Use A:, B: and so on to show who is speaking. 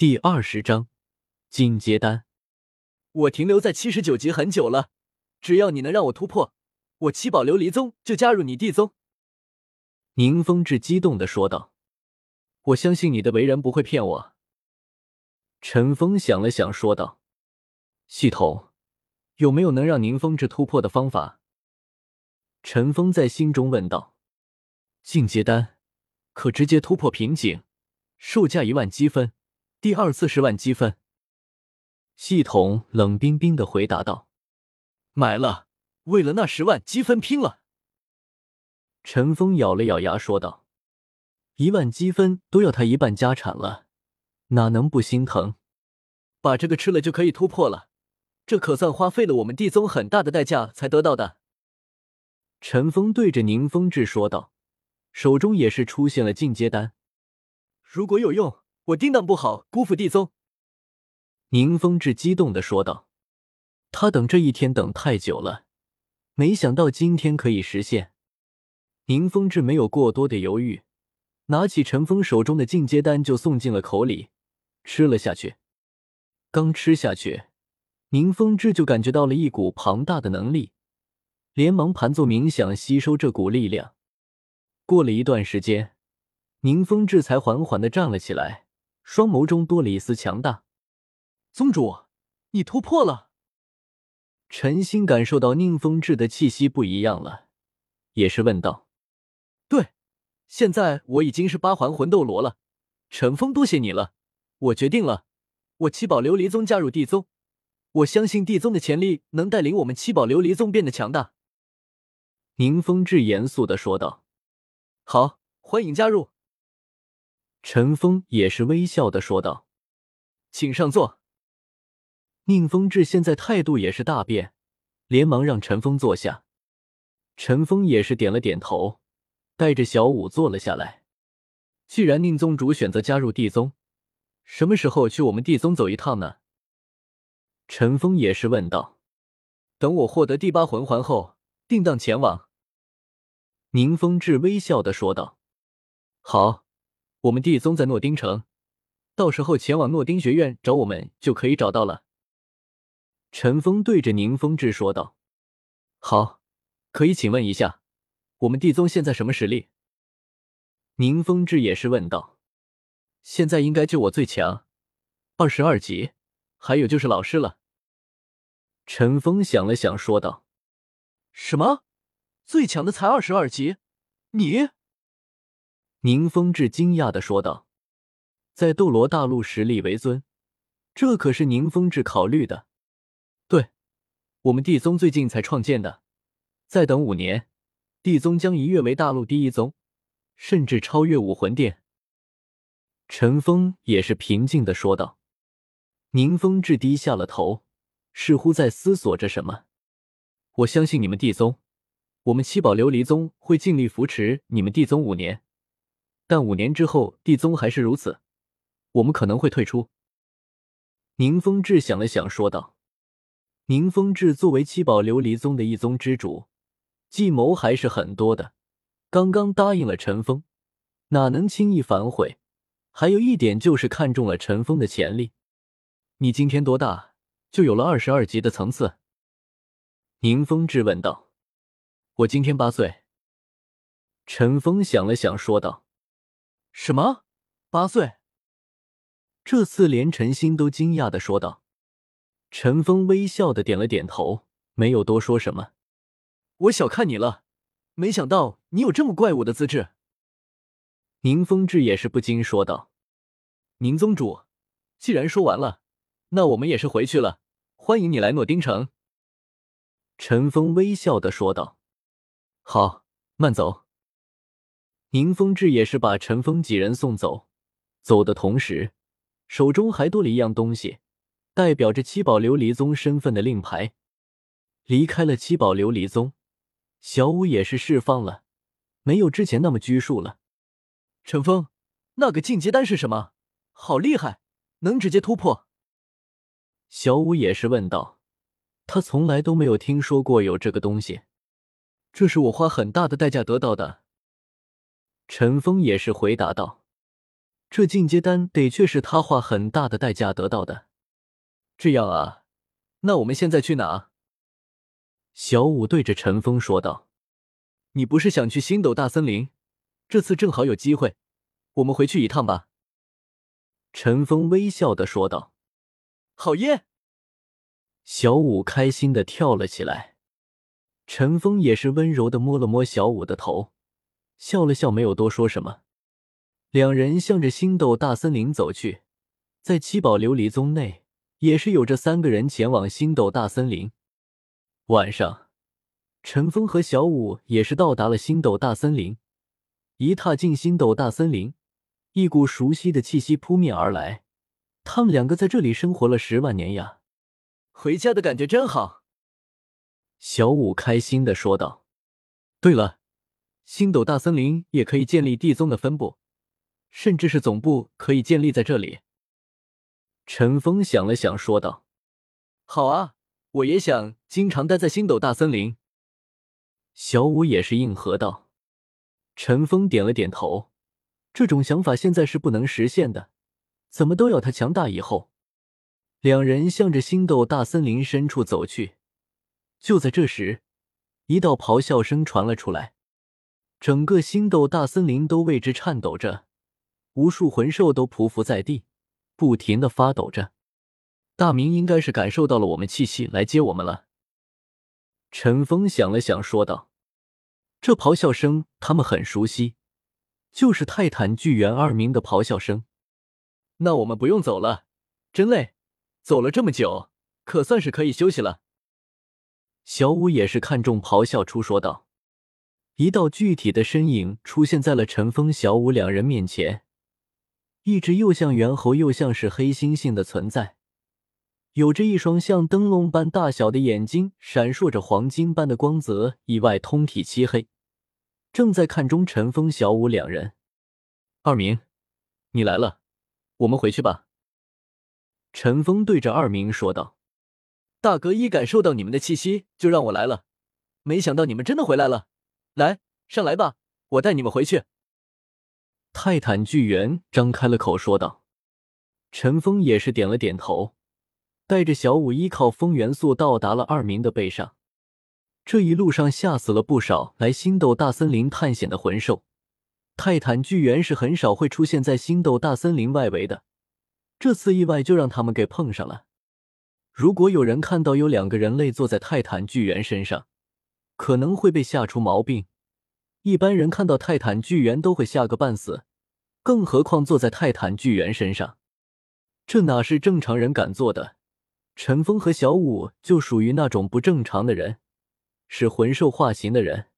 A: 第二十章进阶丹。
B: 我停留在七十九级很久了，只要你能让我突破，我七宝琉璃宗就加入你地宗。
A: 宁风致激动的说道：“
B: 我相信你的为人不会骗我。”
A: 陈峰想了想说道：“系统有没有能让宁风致突破的方法？”陈峰在心中问道：“进阶丹可直接突破瓶颈，售价一万积分。”第二次十万积分，系统冷冰冰的回答道：“
B: 买了，为了那十万积分拼了。”
A: 陈峰咬了咬牙说道：“一万积分都要他一半家产了，哪能不心疼？
B: 把这个吃了就可以突破了，这可算花费了我们地宗很大的代价才得到的。”
A: 陈峰对着宁风致说道，手中也是出现了进阶丹，
B: 如果有用。我定当不好辜负地宗。”
A: 宁风致激动的说道。他等这一天等太久了，没想到今天可以实现。宁风致没有过多的犹豫，拿起陈峰手中的进阶丹就送进了口里，吃了下去。刚吃下去，宁风致就感觉到了一股庞大的能力，连忙盘坐冥想，吸收这股力量。过了一段时间，宁风致才缓缓的站了起来。双眸中多了一丝强大。
B: 宗主，你突破了。
A: 陈心感受到宁风致的气息不一样了，也是问道：“
B: 对，现在我已经是八环魂斗罗了。陈峰，多谢你了。我决定了，我七宝琉璃宗加入地宗。我相信地宗的潜力能带领我们七宝琉璃宗变得强大。”
A: 宁风致严肃的说道：“
B: 好，欢迎加入。”
A: 陈峰也是微笑的说道：“
B: 请上座。”
A: 宁风致现在态度也是大变，连忙让陈峰坐下。陈峰也是点了点头，带着小舞坐了下来。既然宁宗主选择加入地宗，什么时候去我们地宗走一趟呢？陈峰也是问道。
B: 等我获得第八魂环后，定当前往。
A: 宁风致微笑的说道：“
B: 好。”我们地宗在诺丁城，到时候前往诺丁学院找我们就可以找到了。
A: 陈峰对着宁风致说道：“
B: 好，可以请问一下，我们地宗现在什么实力？”
A: 宁风致也是问道：“
B: 现在应该就我最强，二十二级，还有就是老师了。”
A: 陈峰想了想说道：“
B: 什么？最强的才二十二级？你？”
A: 宁风致惊讶的说道：“在斗罗大陆实力为尊，这可是宁风致考虑的。
B: 对，我们地宗最近才创建的，再等五年，地宗将一跃为大陆第一宗，甚至超越武魂殿。”
A: 陈峰也是平静的说道。宁风致低下了头，似乎在思索着什么。
B: “我相信你们地宗，我们七宝琉璃宗会尽力扶持你们地宗五年。”但五年之后，地宗还是如此，我们可能会退出。
A: 宁风致想了想，说道：“宁风致作为七宝琉璃宗的一宗之主，计谋还是很多的。刚刚答应了陈峰，哪能轻易反悔？还有一点就是看中了陈峰的潜力。
B: 你今天多大，就有了二十二级的层次？”
A: 宁风致问道。
B: “我今天八岁。”
A: 陈峰想了想，说道。
B: 什么？八岁？
A: 这次连陈心都惊讶的说道。陈峰微笑的点了点头，没有多说什么。
B: 我小看你了，没想到你有这么怪物的资质。
A: 宁风致也是不禁说道：“
B: 宁宗主，既然说完了，那我们也是回去了。欢迎你来诺丁城。”
A: 陈峰微笑的说道：“
B: 好，慢走。”
A: 宁风致也是把陈峰几人送走，走的同时，手中还多了一样东西，代表着七宝琉璃宗身份的令牌。离开了七宝琉璃宗，小舞也是释放了，没有之前那么拘束了。
B: 陈峰，那个进阶丹是什么？好厉害，能直接突破？
A: 小舞也是问道，他从来都没有听说过有这个东西，
B: 这是我花很大的代价得到的。
A: 陈峰也是回答道：“这进阶丹得却是他花很大的代价得到的。
B: 这样啊，那我们现在去哪？
A: 小五对着陈峰说道：“
B: 你不是想去星斗大森林？这次正好有机会，我们回去一趟吧。”
A: 陈峰微笑的说道：“
B: 好耶！”
A: 小五开心的跳了起来。陈峰也是温柔的摸了摸小五的头，笑了笑，没有多说什么。两人向着星斗大森林走去，在七宝琉璃宗内。也是有着三个人前往星斗大森林。晚上，陈峰和小五也是到达了星斗大森林。一踏进星斗大森林，一股熟悉的气息扑面而来。他们两个在这里生活了十万年呀，
B: 回家的感觉真好。
A: 小五开心的说道：“
B: 对了，星斗大森林也可以建立地宗的分部，甚至是总部可以建立在这里。”
A: 陈峰想了想，说道：“
B: 好啊，我也想经常待在星斗大森林。”
A: 小五也是应和道。陈峰点了点头，这种想法现在是不能实现的，怎么都要他强大以后。两人向着星斗大森林深处走去。就在这时，一道咆哮声传了出来，整个星斗大森林都为之颤抖着，无数魂兽都匍匐在地。不停的发抖着，大明应该是感受到了我们气息来接我们了。陈峰想了想，说道：“这咆哮声他们很熟悉，就是泰坦巨猿二明的咆哮声。
B: 那我们不用走了，真累，走了这么久，可算是可以休息了。”
A: 小五也是看中咆哮出说道：“一道具体的身影出现在了陈峰、小五两人面前。”一只又像猿猴又像是黑猩猩的存在，有着一双像灯笼般大小的眼睛，闪烁着黄金般的光泽，以外通体漆黑，正在看中陈峰、小五两人。
B: 二明，你来了，我们回去吧。
A: 陈峰对着二明说道：“
B: 大哥一感受到你们的气息，就让我来了。没想到你们真的回来了，来，上来吧，我带你们回去。”
A: 泰坦巨猿张开了口说道：“陈峰也是点了点头，带着小五依靠风元素到达了二明的背上。这一路上吓死了不少来星斗大森林探险的魂兽。泰坦巨猿是很少会出现在星斗大森林外围的，这次意外就让他们给碰上了。如果有人看到有两个人类坐在泰坦巨猿身上，可能会被吓出毛病。”一般人看到泰坦巨猿都会吓个半死，更何况坐在泰坦巨猿身上，这哪是正常人敢做的？陈峰和小五就属于那种不正常的人，是魂兽化形的人。